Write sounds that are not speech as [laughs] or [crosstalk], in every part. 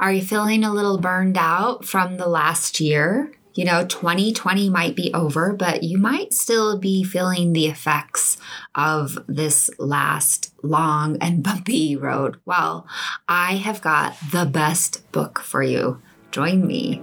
Are you feeling a little burned out from the last year? You know, 2020 might be over, but you might still be feeling the effects of this last long and [laughs] bumpy road. Well, I have got the best book for you. Join me.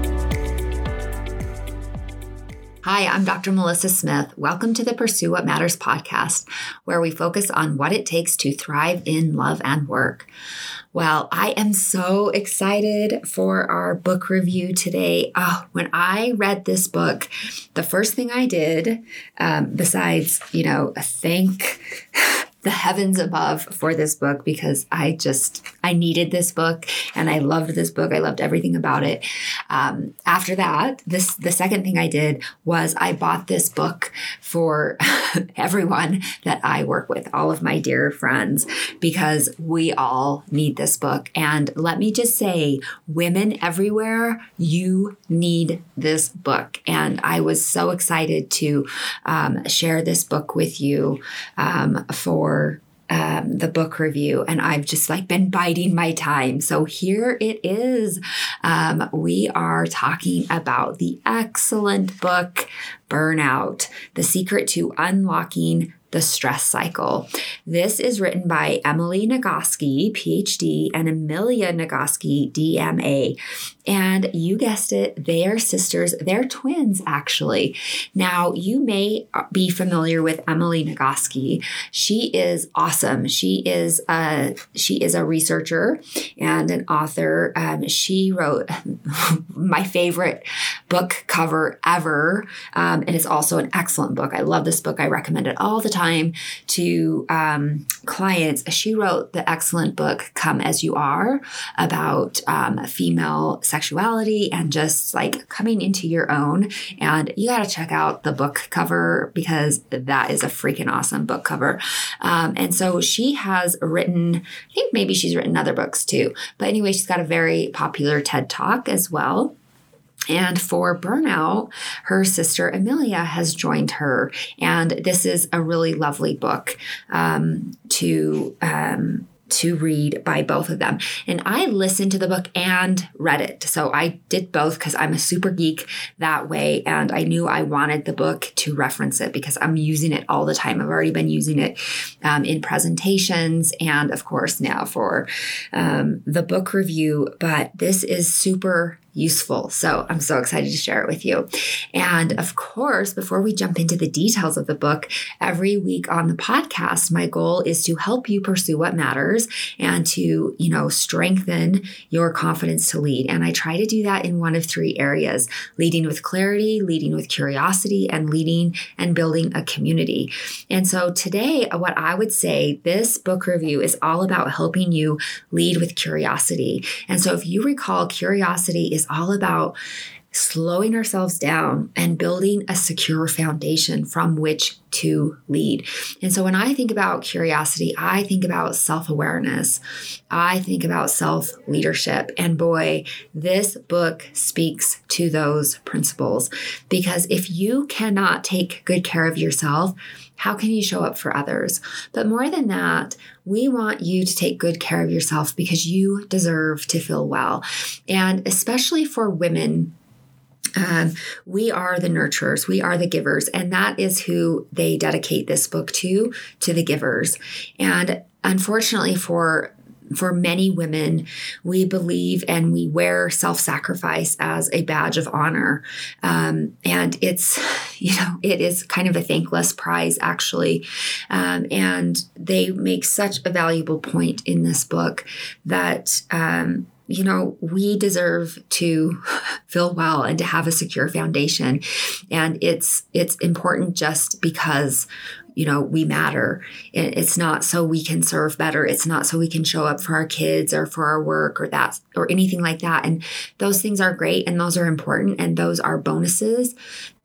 Hi, I'm Dr. Melissa Smith. Welcome to the Pursue What Matters podcast, where we focus on what it takes to thrive in love and work. Well, I am so excited for our book review today. Oh, when I read this book, the first thing I did, um, besides, you know, thank the heavens above for this book because I just I needed this book and I loved this book. I loved everything about it. Um, after that, this the second thing I did was I bought this book for [laughs] everyone that I work with, all of my dear friends, because we all need this book. And let me just say, women everywhere, you need this book. And I was so excited to um, share this book with you um, for for um, the book review, and I've just like been biding my time. So here it is. Um, we are talking about the excellent book, Burnout The Secret to Unlocking the Stress Cycle. This is written by Emily Nagoski, PhD, and Amelia Nagoski, DMA. And you guessed it, they are sisters. They're twins, actually. Now, you may be familiar with Emily Nagoski. She is awesome. She is a she is a researcher and an author. Um, she wrote [laughs] my favorite book cover ever, um, and it's also an excellent book. I love this book. I recommend it all the time to um, clients. She wrote the excellent book "Come as You Are" about um, female sexuality and just like coming into your own. And you got to check out the book cover because that is a freaking awesome book cover. Um, and so she has written, I think maybe she's written other books too. But anyway, she's got a very popular TED Talk as well. And for burnout, her sister Amelia has joined her. And this is a really lovely book um, to um, to read by both of them. And I listened to the book and read it. So I did both because I'm a super geek that way. And I knew I wanted the book to reference it because I'm using it all the time. I've already been using it um, in presentations and, of course, now for um, the book review. But this is super useful. So I'm so excited to share it with you. And of course, before we jump into the details of the book, every week on the podcast, my goal is to help you pursue what matters and to, you know, strengthen your confidence to lead. And I try to do that in one of three areas leading with clarity, leading with curiosity, and leading and building a community. And so today, what I would say, this book review is all about helping you lead with curiosity. And so if you recall, curiosity is is all about slowing ourselves down and building a secure foundation from which to lead. And so when I think about curiosity, I think about self awareness, I think about self leadership. And boy, this book speaks to those principles because if you cannot take good care of yourself, how can you show up for others? But more than that, we want you to take good care of yourself because you deserve to feel well. And especially for women, um, we are the nurturers, we are the givers, and that is who they dedicate this book to, to the givers. And unfortunately, for for many women, we believe and we wear self sacrifice as a badge of honor. Um, and it's, [laughs] you know, it is kind of a thankless prize, actually. Um, and they make such a valuable point in this book that, um, you know, we deserve to [laughs] feel well and to have a secure foundation. And it's it's important just because you know we matter it's not so we can serve better it's not so we can show up for our kids or for our work or that or anything like that and those things are great and those are important and those are bonuses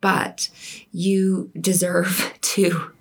but you deserve [laughs] to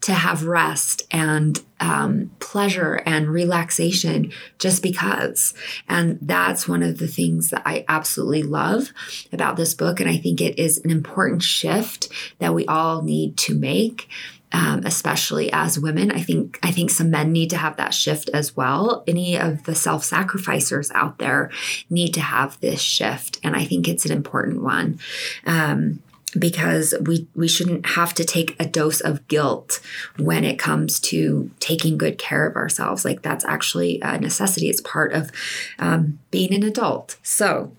to have rest and um, pleasure and relaxation just because. And that's one of the things that I absolutely love about this book. And I think it is an important shift that we all need to make um, especially as women. I think I think some men need to have that shift as well. Any of the self-sacrificers out there need to have this shift, and I think it's an important one. Um, because we we shouldn't have to take a dose of guilt when it comes to taking good care of ourselves. Like that's actually a necessity. It's part of um, being an adult. So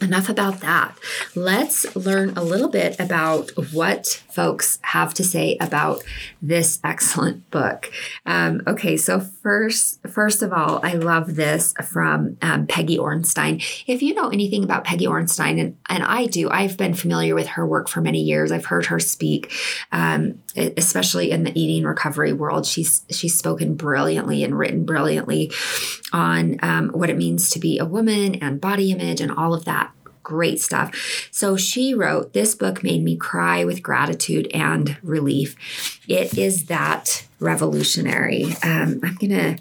enough about that. Let's learn a little bit about what folks have to say about this excellent book. Um, okay, so first, first of all, I love this from um, Peggy Orenstein. If you know anything about Peggy Orenstein, and, and I do, I've been familiar with her work for many years. I've heard her speak, um, especially in the eating recovery world. She's she's spoken brilliantly and written brilliantly on um, what it means to be a woman and body image and all of that great stuff. So she wrote, This book made me cry with gratitude and relief. It is that revolutionary. Um, I'm going to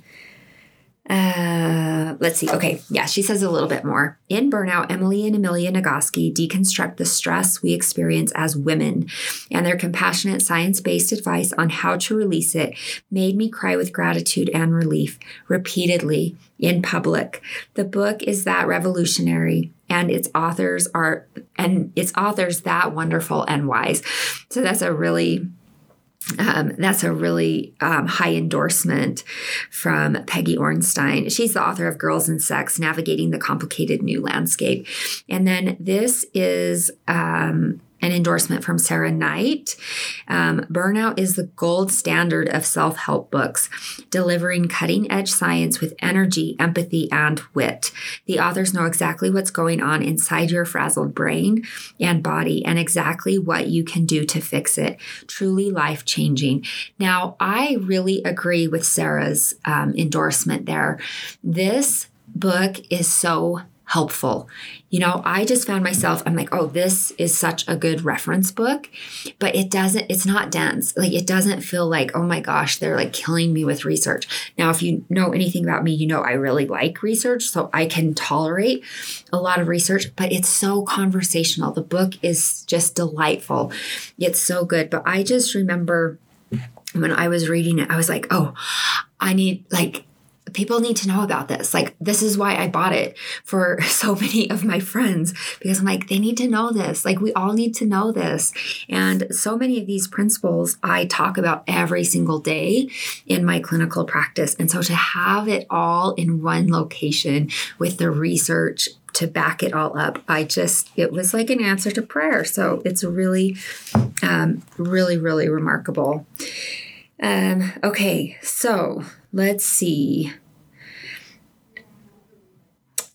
uh, let's see. Okay. Yeah, she says a little bit more. In Burnout, Emily and Amelia Nagoski deconstruct the stress we experience as women, and their compassionate science based advice on how to release it made me cry with gratitude and relief repeatedly in public. The book is that revolutionary and its authors are and its authors that wonderful and wise. So that's a really um, that's a really um, high endorsement from Peggy Orenstein. She's the author of Girls and Sex Navigating the Complicated New Landscape. And then this is um, an endorsement from Sarah Knight. Um, Burnout is the gold standard of self help books, delivering cutting edge science with energy, empathy, and wit. The authors know exactly what's going on inside your frazzled brain and body and exactly what you can do to fix it. Truly life changing. Now, I really agree with Sarah's um, endorsement there. This book is so helpful. You know, I just found myself, I'm like, oh, this is such a good reference book, but it doesn't, it's not dense. Like, it doesn't feel like, oh my gosh, they're like killing me with research. Now, if you know anything about me, you know I really like research, so I can tolerate a lot of research, but it's so conversational. The book is just delightful. It's so good. But I just remember when I was reading it, I was like, oh, I need, like, people need to know about this. Like, this is why I bought it for [laughs] so many of my friends because I'm like, they need to know this. Like, we all need to know this. And so many of these principles I talk about every single day in my clinical practice. And so to have it all in one location with the research to back it all up, I just, it was like an answer to prayer. So it's really, um, really, really remarkable. Um, okay, so let's see.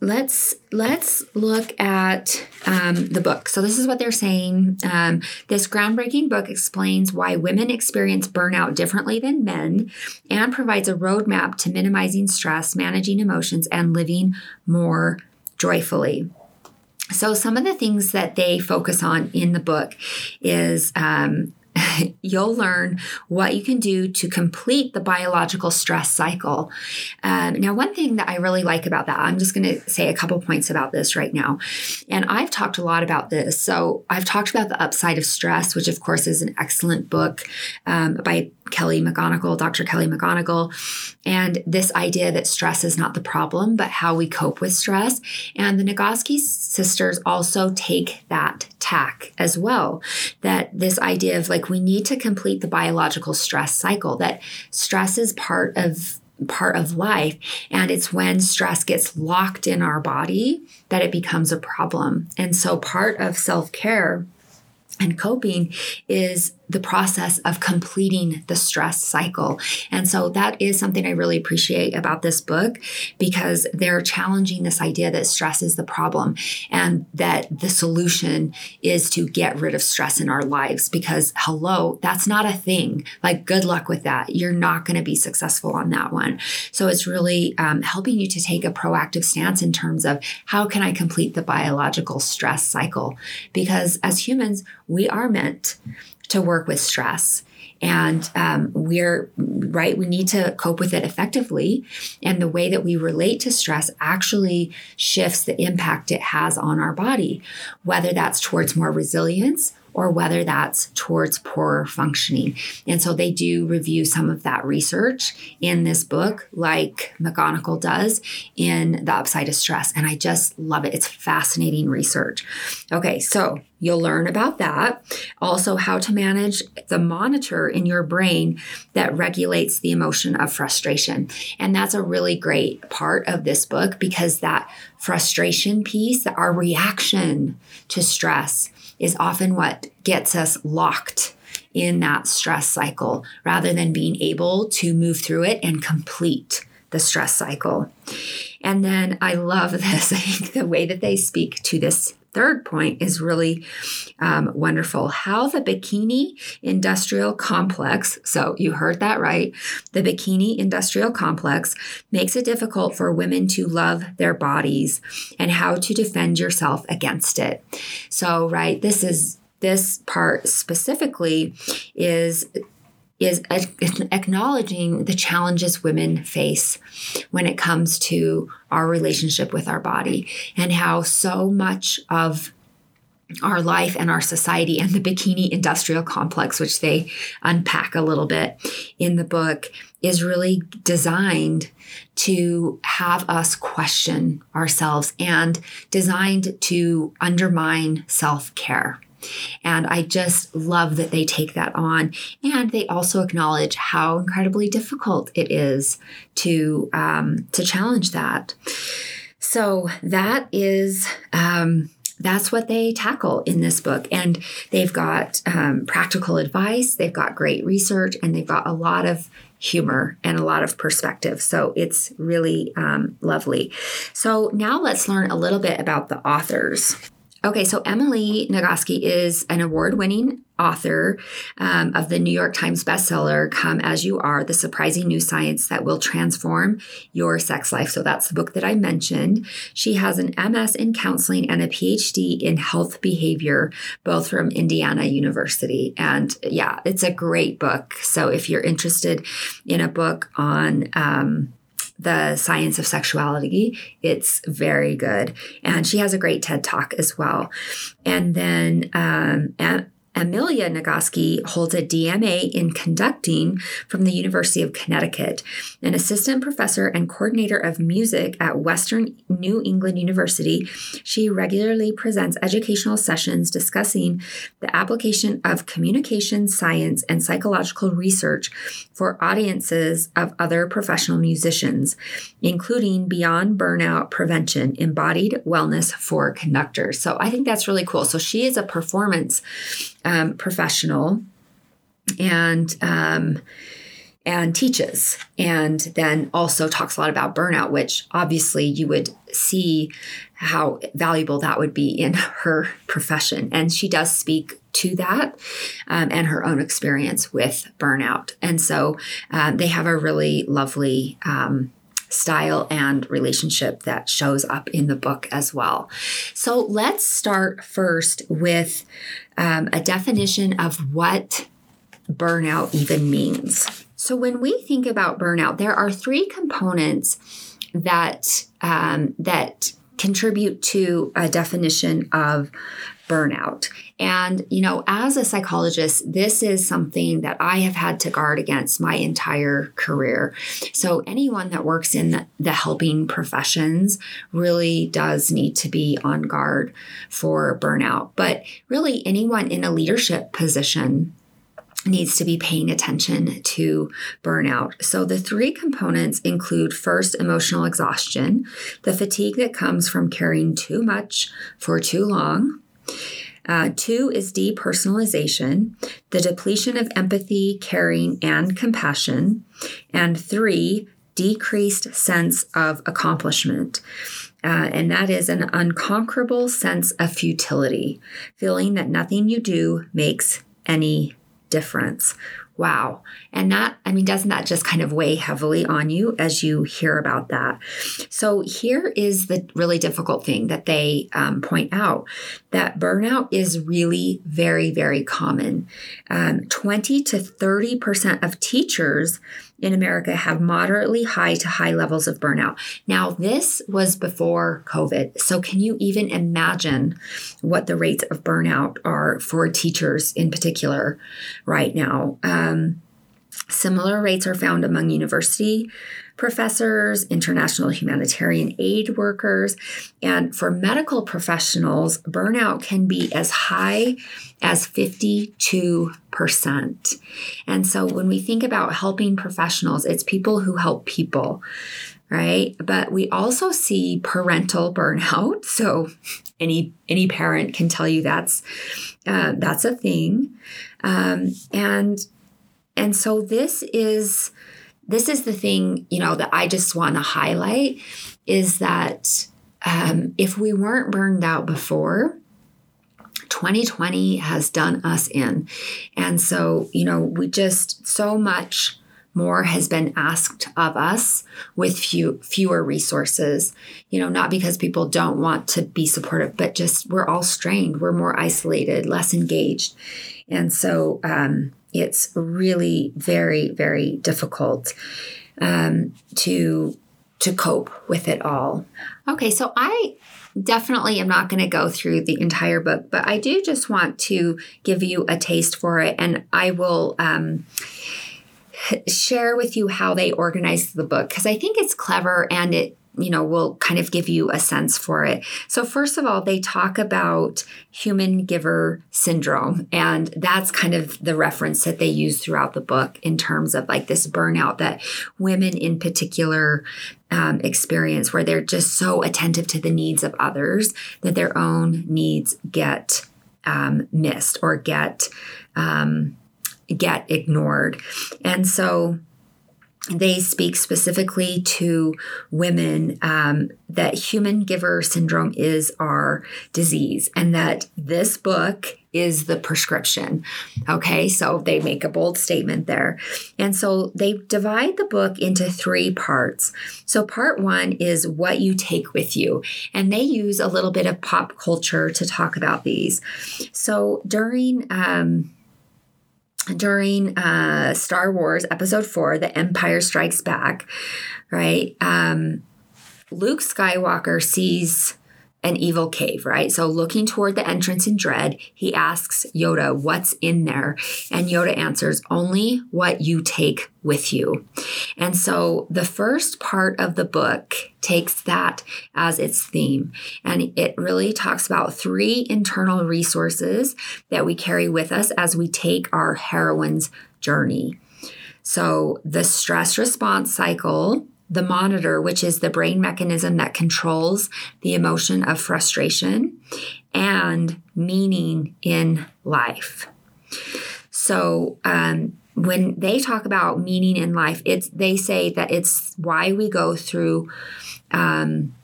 Let's let's look at um, the book. So this is what they're saying. Um, this groundbreaking book explains why women experience burnout differently than men and provides a roadmap to minimizing stress managing emotions and living more joyfully. So some of the things that they focus on in the book is um, [laughs] you'll learn what you can do to complete the biological stress cycle. Um, now, one thing that I really like about that, I'm just going to say a couple points about this right now. And I've talked a lot about this. So, I've talked about The Upside of Stress, which, of course, is an excellent book um, by Kelly McGonigal, Dr. Kelly McGonigal, and this idea that stress is not the problem, but how we cope with stress. And the Nagoski sisters also take that tack as well. That this idea of like we need to complete the biological stress cycle, that stress is part of part of life and it's when stress gets locked in our body that it becomes a problem. And so part of self-care and coping is the process of completing the stress cycle. And so that is something I really appreciate about this book because they're challenging this idea that stress is the problem and that the solution is to get rid of stress in our lives because hello, that's not a thing. Like good luck with that. You're not going to be successful on that one. So it's really um, helping you to take a proactive stance in terms of how can I complete the biological stress cycle? Because as humans, we are meant to work with stress. And um, we're right we need to cope with it effectively. And the way that we relate to stress actually shifts the impact it has on our body whether that's towards more resilience or whether that's towards poorer functioning. And so they do review some of that research in this book, like McGonigal does in The Upside of Stress. And I just love it. It's fascinating research. Okay, so You'll learn about that. Also, how to manage the monitor in your brain that regulates the emotion of frustration. And that's a really great part of this book because that frustration piece, our reaction to stress, is often what gets us locked in that stress cycle rather than being able to move through it and complete the stress cycle. And then I love [laughs] this. I think the way that they speak to this third point is really um, wonderful. How the bikini industrial complex, so you heard that right, the bikini industrial complex makes it difficult for women to love their bodies and how to defend yourself against it. So, right, this is this part specifically is is acknowledging the challenges women face when it comes to our relationship with our body and how so much of our life and our society and the bikini industrial complex, which they unpack a little bit in the book, is really designed to have us question ourselves and designed to undermine self care. And I just love that they take that on. And they also acknowledge how incredibly difficult it is to, um, to challenge that. So that is. Um, that's what they tackle in this book. And they've got um, practical advice, they've got great research, and they've got a lot of humor and a lot of perspective. So it's really um, lovely. So now let's learn a little bit about the authors. Okay, so Emily Nagoski is an award winning author um, of the New York Times bestseller, Come As You Are The Surprising New Science That Will Transform Your Sex Life. So that's the book that I mentioned. She has an MS in counseling and a PhD in health behavior, both from Indiana University. And yeah, it's a great book. So if you're interested in a book on, um, the science of sexuality. It's very good. And she has a great TED talk as well. And then um, Amelia Nagoski holds a DMA in conducting from the University of Connecticut, an assistant professor and coordinator of music at Western New England University. She regularly presents educational sessions discussing the application of communication science and psychological research for audiences of other professional musicians, including beyond burnout prevention, embodied wellness for conductors. So I think that's really cool. So she is a performance um, professional and um, and teaches and then also talks a lot about burnout which obviously you would see how valuable that would be in her profession and she does speak to that um, and her own experience with burnout and so um, they have a really lovely um, style and relationship that shows up in the book as well. So let's start first with um, a definition of what burnout even means. So when we think about burnout, there are three components that um, that contribute to a definition of burnout. And, you know, as a psychologist, this is something that I have had to guard against my entire career. So, anyone that works in the, helping professions really does need to be on guard for burnout. But really, anyone in a leadership position needs to be paying attention to burnout. So, the three components include first, emotional exhaustion, the fatigue that comes from carrying too much for too long. Uh, two is depersonalization, the depletion of empathy, caring, and compassion. And three, decreased sense of accomplishment. Uh, and that is an unconquerable sense of futility, feeling that nothing you do makes any difference. Wow. And that, I mean, doesn't that just kind of weigh heavily on you as you hear about that? So, here is the really difficult thing that they um, point out that burnout is really very, very common. Um, 20 to 30% of teachers in America have moderately high to high levels of burnout. Now, this was before COVID. So, can you even imagine what the rates of burnout are for teachers in particular right now? Um, similar rates are found among university professors, international humanitarian aid workers, and for medical professionals, burnout can be as high as 52%. And so when we think about helping professionals, it's people who help people right? But we also see parental burnout. [laughs] So any any parent can tell you that's uh, that's a thing. Um, and and so this is this is the thing, you know, that I just want to highlight is that um, if we weren't burned out before, 2020 has done us in. And so, you know, we just so much more has been asked of us with few fewer resources you know not because people don't want to be supportive but just we're all strained we're more isolated less engaged and so um, it's really very, very difficult um, to to cope with it all. Okay, so I definitely am not going to go through the entire book, but I do just want to give you a taste for it, and I will. Um, share with you how they organized the book because I think it's clever and it you know, will kind of give you a sense for it. So, first of all, they talk about human giver syndrome. And that's kind of the reference that they use throughout the book in terms of like this burnout that women in particular um, experience, where they're just so attentive to the needs of others that their own needs get um, missed or get um, get ignored. And so, they speak specifically to women um, that human giver syndrome is our disease and that this book is the prescription. Okay, so they make a bold statement there. And so they divide the book into three parts. So, part one is what you take with you, and they use a little bit of pop culture to talk about these. So, during um, during uh, Star Wars Episode 4, The Empire Strikes Back, right? Um, Luke Skywalker sees an evil cave, right? So looking toward the entrance in dread, he asks Yoda, What's in there? And Yoda answers, Only what you take with you. And so the first part of the book takes that as its theme. And it really talks about three internal resources that we carry with us as we take our heroine's journey. So the stress response cycle the monitor, which is the brain mechanism that controls the emotion of frustration, and meaning in life. So, um, when they talk about meaning in life, it's they say that it's why we go through um,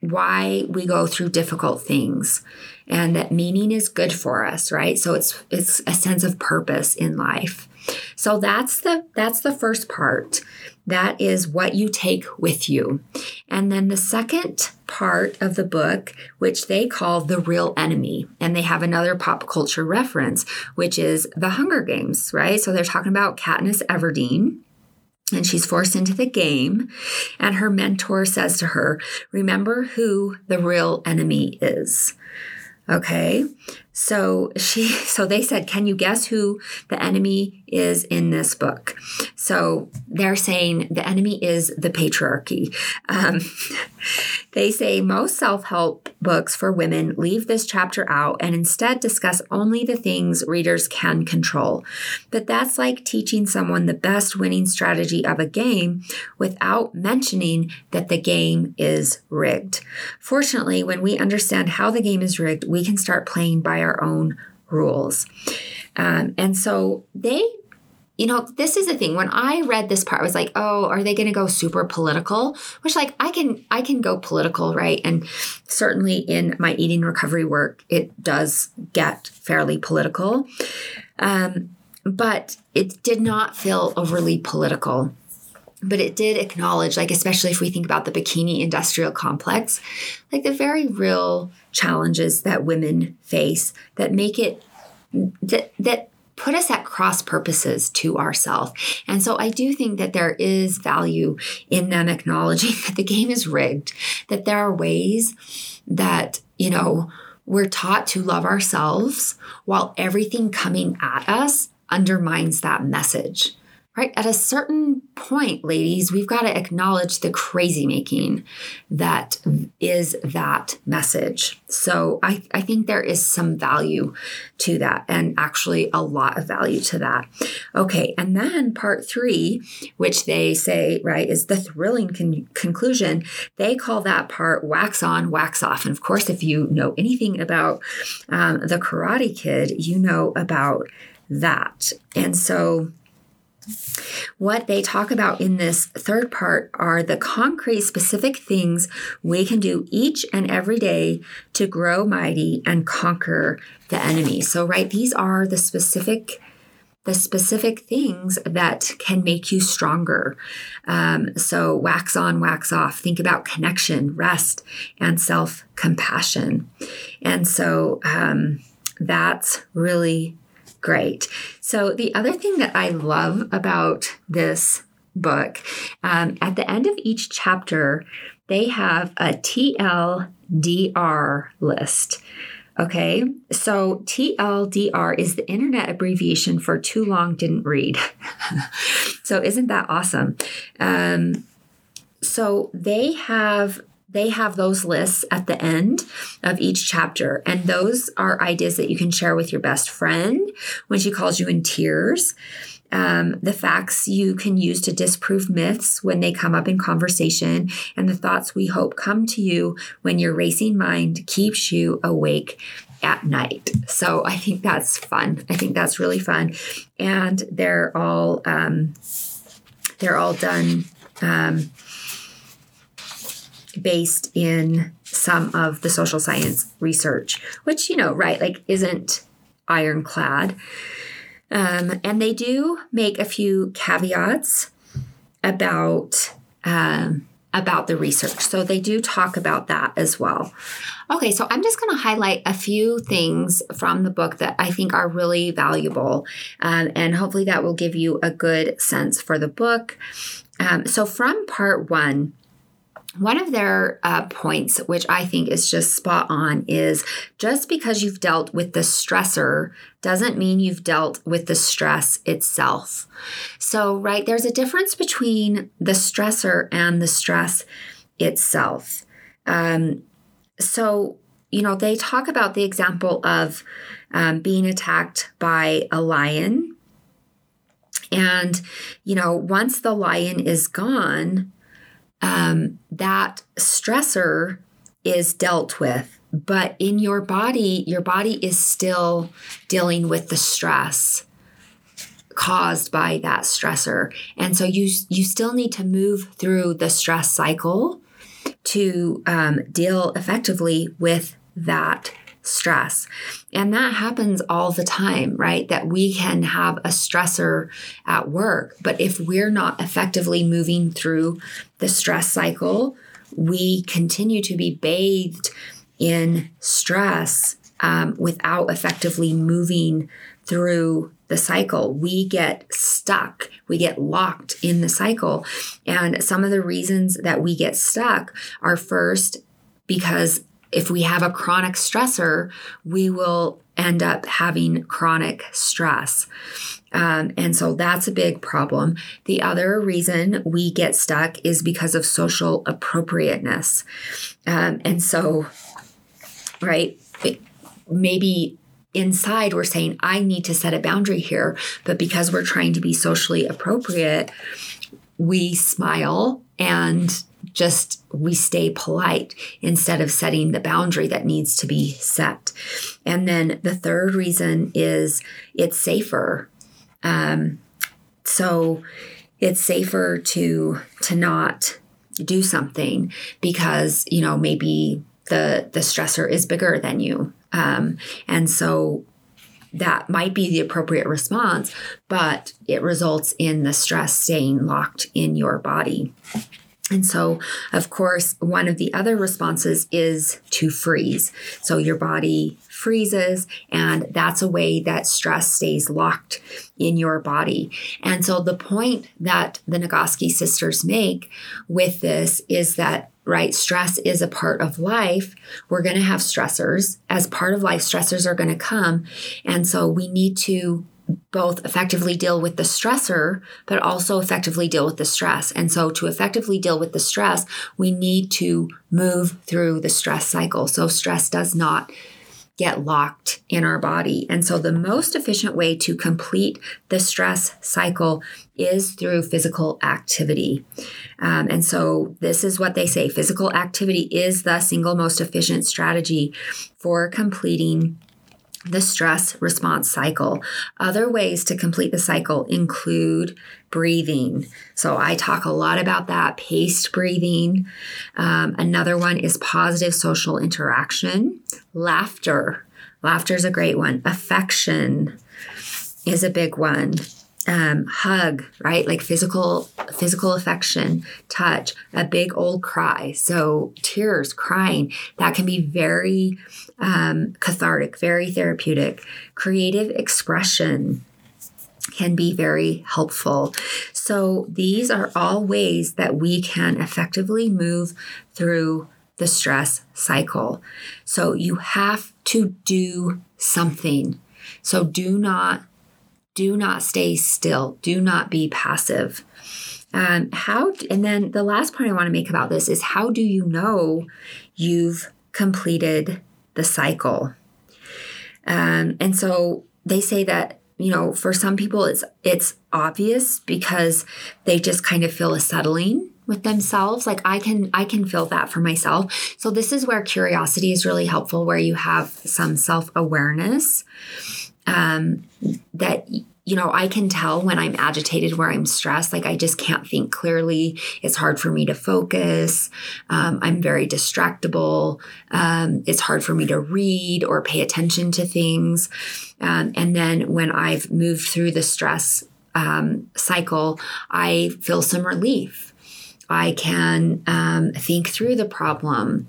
why we go through difficult things and that meaning is good for us right? So it's it's a sense of purpose in life. So that's the that's the first part that is what you take with you. And then the second part of the book, which they call the real enemy, and they have another pop culture reference, which is the Hunger Games, right? So they're talking about Katniss Everdeen and she's forced into the game. And her mentor says to her, Remember who the real enemy is. Okay. So she [laughs] so they said, "Can you guess who the enemy is in this book?" So they're saying the enemy is the patriarchy. Um, [laughs] they say most self-help books for women leave this chapter out and instead discuss only the things readers can control. But that's like teaching someone the best winning strategy of a game without mentioning that the game is rigged. Fortunately, when we understand how the game is rigged, we can start playing by our own rules. Um, and so they you know, this is the thing. When I read this part, I was like, "Oh, are they going to go super political?" Which, like, I can, I can go political, right? And certainly in my eating recovery work, it does get fairly political. Um, but it did not feel overly political but it did acknowledge like especially if we think about the bikini industrial complex like the very real challenges that women face that make it that that put us at cross purposes to ourselves. And so I do think that there is value in them acknowledging [laughs] that the game is rigged, that there are ways that, you know, we're taught to love ourselves while everything coming at us undermines that message right? At a certain point, ladies, we've got to acknowledge the crazy making that is that message. So I, I think there is some value to that, and actually a lot of value to that. Okay, and then part three, which they say, right, is the thrilling con- conclusion. They call that part wax on, wax off. And of course, if you know anything about um, the Karate Kid, you know about that. And so, what they talk about in this third part are the concrete, specific things we can do each and every day to grow mighty and conquer the enemy. So, right, these are the specific the specific things that can make you stronger. Um, so, wax on, wax off. Think about connection, rest, and self compassion. And so, um, that's really great. So, the other thing that I love about this book, um, at the end of each chapter, they have a TLDR list. Okay, so TLDR is the internet abbreviation for too long didn't read. [laughs] so, isn't that awesome? Um, so, they have they have those lists at the end of each chapter. And those are ideas that you can share with your best friend when she calls you in tears. Um, the facts you can use to disprove myths when they come up in conversation, and the thoughts we hope come to you when your racing mind keeps you awake at night. So I think that's fun. I think that's really fun, and they're all um, they're all done. Um, based in some of the social science research, which, you know, right, like isn't ironclad. Um, and they do make a few caveats about um, about the research. So they do talk about that as well. Okay, so I'm just going to highlight a few things from the book that I think are really valuable, um, and hopefully that will give you a good sense for the book. Um, so from part one, one of their uh, points, which I think is just spot on, is just because you've dealt with the stressor doesn't mean you've dealt with the stress itself. So, right, there's a difference between the stressor and the stress itself. Um, so, you know, they talk about the example of um, being attacked by a lion. And, you know, once the lion is gone, um, that stressor is dealt with but in your body your body is still dealing with the stress caused by that stressor. And so you you still need to move through the stress cycle to um, deal effectively with that stress. And that happens all the time, right? That we can have a stressor at work, but if we're not effectively moving through the stress cycle, we continue to be bathed in stress um, without effectively moving through the cycle. We get stuck, we get locked in the cycle. And some of the reasons that we get stuck are first because if we have a chronic stressor, we will end up having chronic stress. Um, and so that's a big problem. The other reason we get stuck is because of social appropriateness. Um, and so, right, maybe inside we're saying, I need to set a boundary here. But because we're trying to be socially appropriate, we smile and just we stay polite instead of setting the boundary that needs to be set. And then the third reason is it's safer. Um, so it's safer to to not do something because you know maybe the the stressor is bigger than you um, and so that might be the appropriate response, but it results in the stress staying locked in your body. And so, of course, one of the other responses is to freeze. So your body freezes, and that's a way that stress stays locked in your body. And so, the point that the Nagoski sisters make with this is that right? Stress is a part of life. We're going to have stressors. As part of life, stressors are going to come. And so we need to both effectively deal with the stressor, but also effectively deal with the stress. And so, to effectively deal with the stress, we need to move through the stress cycle. So, stress does not get locked in our body. And so, the most efficient way to complete the stress cycle is through physical activity. Um, and so, this is what they say physical activity is the single most efficient strategy for completing the stress response cycle. Other ways to complete the cycle include breathing. So I talk a lot about that paced breathing. Um, another one is positive social interaction, laughter. Laughter is a great one. Affection is a big one um, hug, right? Like physical, physical affection, touch, a big old cry. So tears, crying, that can be very um, cathartic, very therapeutic. Creative expression can be very helpful. So these are all ways that we can effectively move through the stress cycle. So you have to do something. So do not do not stay still. Do not be passive. Um, how and then the last point I want to make about this is how do you know you've completed the cycle? Um, and so they say that you know for some people it's it's obvious because they just kind of feel a settling with themselves like i can i can feel that for myself so this is where curiosity is really helpful where you have some self-awareness um, that you know, I can tell when I'm agitated, where I'm stressed. Like I just can't think clearly. It's hard for me to focus. Um, I'm very distractible. Um, it's hard for me to read or pay attention to things. Um, and then when I've moved through the stress um, cycle, I feel some relief. I can um, think through the problem.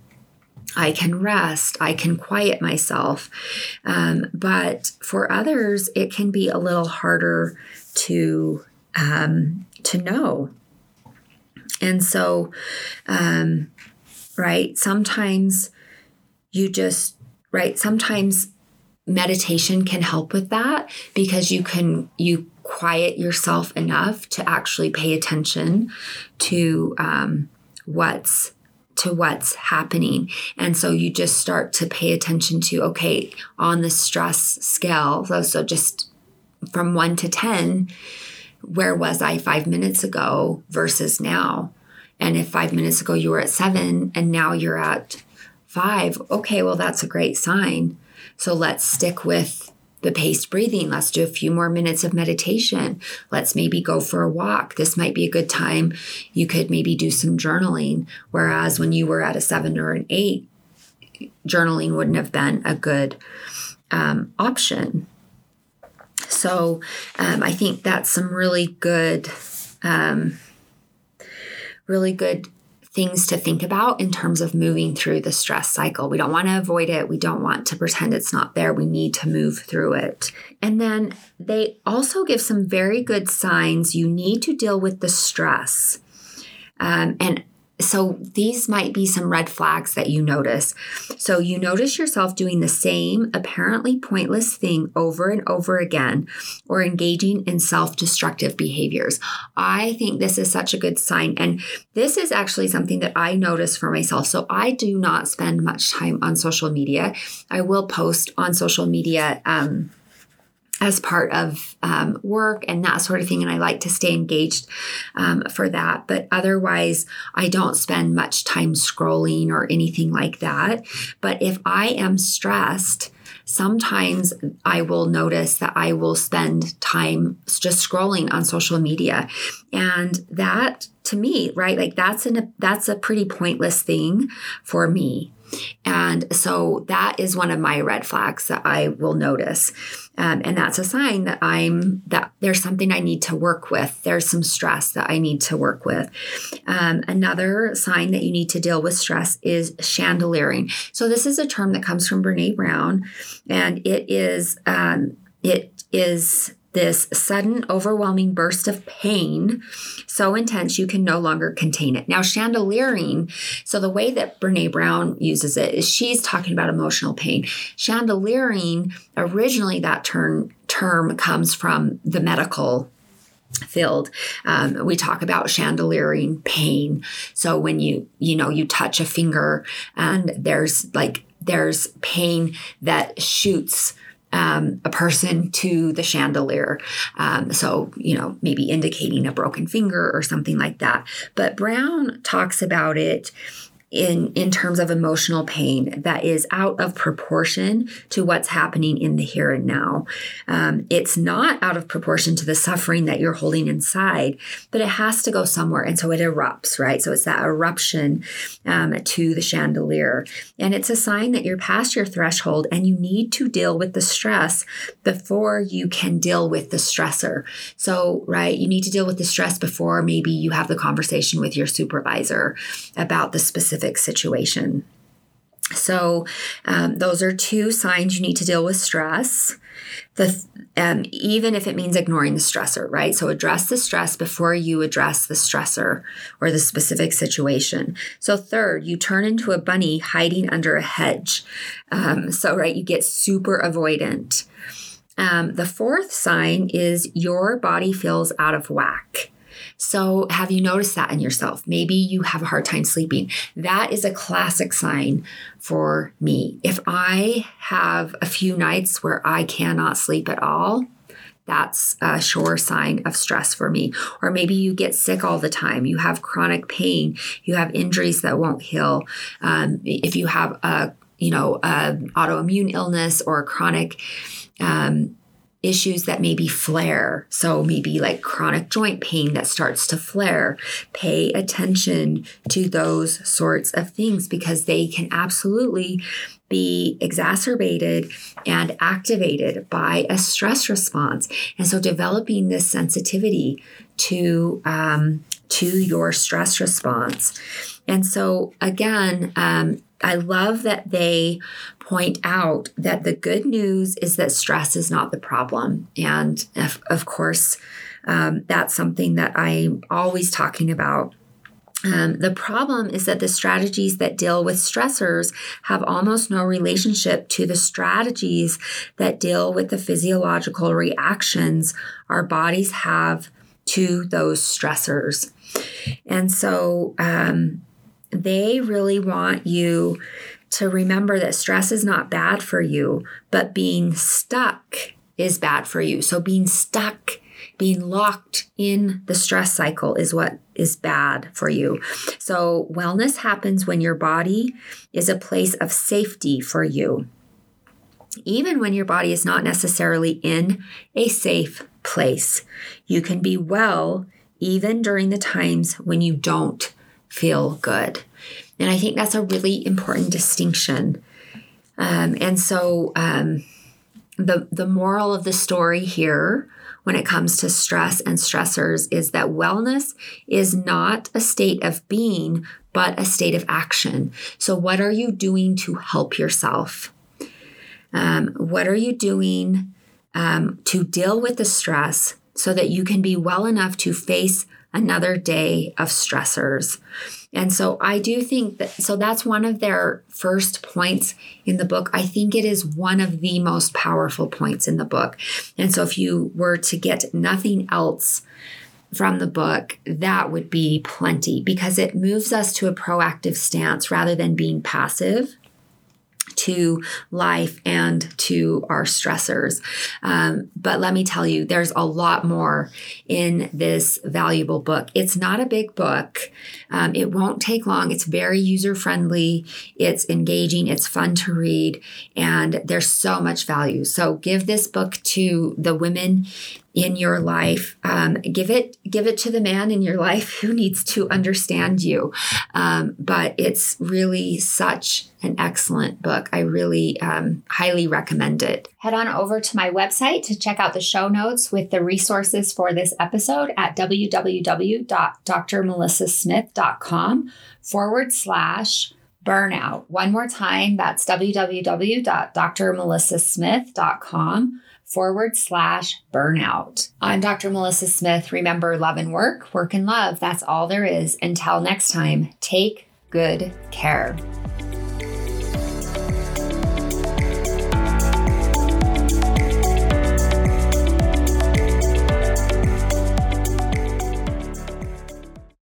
I can rest, I can quiet myself. Um, but for others, it can be a little harder to um, to know. And so, um, right, sometimes you just right. Sometimes meditation can help with that because you can you quiet yourself enough to actually pay attention to um, what's to what's happening. And so you just start to pay attention to, okay, on the stress scale, so, so just from one to 10, where was I five minutes ago versus now? And if five minutes ago you were at seven and now you're at five, okay, well, that's a great sign. So let's stick with the paced breathing. Let's do a few more minutes of meditation. Let's maybe go for a walk. This might be a good time. You could maybe do some journaling. Whereas when you were at a seven or an eight, journaling wouldn't have been a good um, option. So um, I think that's some really good, um, really good things to think about in terms of moving through the stress cycle. We don't want to avoid it. We don't want to pretend it's not there. We need to move through it. And then they also give some very good signs you need to deal with the stress. Um, and so these might be some red flags that you notice. So you notice yourself doing the same apparently pointless thing over and over again or engaging in self-destructive behaviors. I think this is such a good sign and this is actually something that I notice for myself. So I do not spend much time on social media. I will post on social media um, as part of um, work and that sort of thing. And I like to stay engaged um, for that. But otherwise, I don't spend much time scrolling or anything like that. But if I am stressed, sometimes I will notice that I will spend time just scrolling on social media. And that to me, right? Like that's an that's a pretty pointless thing for me. And so that is one of my red flags that I will notice. Um, and that's a sign that I'm that there's something I need to work with. There's some stress that I need to work with. Um, another sign that you need to deal with stress is chandeliering. So this is a term that comes from Brene Brown, and it is um, it is this sudden, overwhelming burst of pain so intense you can no longer contain it. Now, chandeliering, so the way that Brene Brown uses it is she's talking about emotional pain. Chandeliering, originally that term term comes from the medical field um, we talk about chandeliering pain so when you you know you touch a finger and there's like there's pain that shoots um, a person to the chandelier. Um, so, you know, maybe indicating a broken finger or something like that. But Brown talks about it in in terms of emotional pain that is out of proportion to what's happening in the here and now. Um, it's not out of proportion to the suffering that you're holding inside, but it has to go somewhere, and so it erupts, right? So it's that eruption um, to the chandelier, and it's a sign that you're past your threshold, and you need to deal with the stress before you can deal with the stressor. So, right, you need to deal with the stress before maybe you have the conversation with your supervisor about the specific specific situation. So, um, those are two signs you need to deal with stress. The um, even if it means ignoring the stressor, right? So address the stress before you address the stressor or the specific situation. So third, you turn into a bunny hiding under a hedge. Um, so right, you get super avoidant. Um, the fourth sign is your body feels out of whack. So, have you noticed that in yourself? Maybe you have a hard time sleeping. That is a classic sign for me. If I have a few nights where I cannot sleep at all, that's a sure sign of stress for me. Or maybe you get sick all the time. You have chronic pain. You have injuries that won't heal. Um, if you have a you know, an autoimmune illness or a chronic um, issues that maybe flare. So, maybe like chronic joint pain that starts to flare. Pay attention to those sorts of things because they can absolutely be exacerbated and activated by a stress response. And so, developing this sensitivity to, um, to your stress response. And so, again, um, I love that they point out that the good news is that stress is not the problem. And of, of course, um, that's something that I'm always talking about. Um, the problem is that the strategies that deal with stressors have almost no relationship to the strategies that deal with the physiological reactions our bodies have to those stressors. And so um, they really want you to remember that stress is not bad for you, but being stuck is bad for you. So being stuck, being locked in the stress cycle is what is bad for you. So wellness happens when your body is a place of safety for you. Even when your body is not necessarily in a safe place, you can be well even during the times when you don't feel good. And I think that's a really important distinction. Um, and so um, the the moral of the story here when it comes to stress and stressors is that wellness is not a state of being but a state of action. So what are you doing to help yourself? Um, what are you doing um, to deal with the stress so that you can be well enough to face another day of stressors. And so I do think that, so that's one of their first points in the book. I think it is one of the most powerful points in the book. And so if you were to get nothing else from the book, that would be plenty because it moves us to a proactive stance rather than being passive to life and to our stressors. Um, but let me tell you, there's a lot more in this valuable book. It's not a big book, um, it won't take long. It's very user friendly, it's engaging, it's fun to read, and there's so much value. So give this book to the women in your life. Um, give it give it to the man in your life who needs to understand you. Um, but it's really such an excellent book. I really um, highly recommend it. Head on over to my website to check out the show notes with the resources for this episode at www.drmelissasmith.com forward slash burnout. One more time, that's www.drmelissasmith.com forward slash burnout. I'm Dr. Melissa Smith. Remember, love and work, work and love. That's all there is. Until next time, take good care.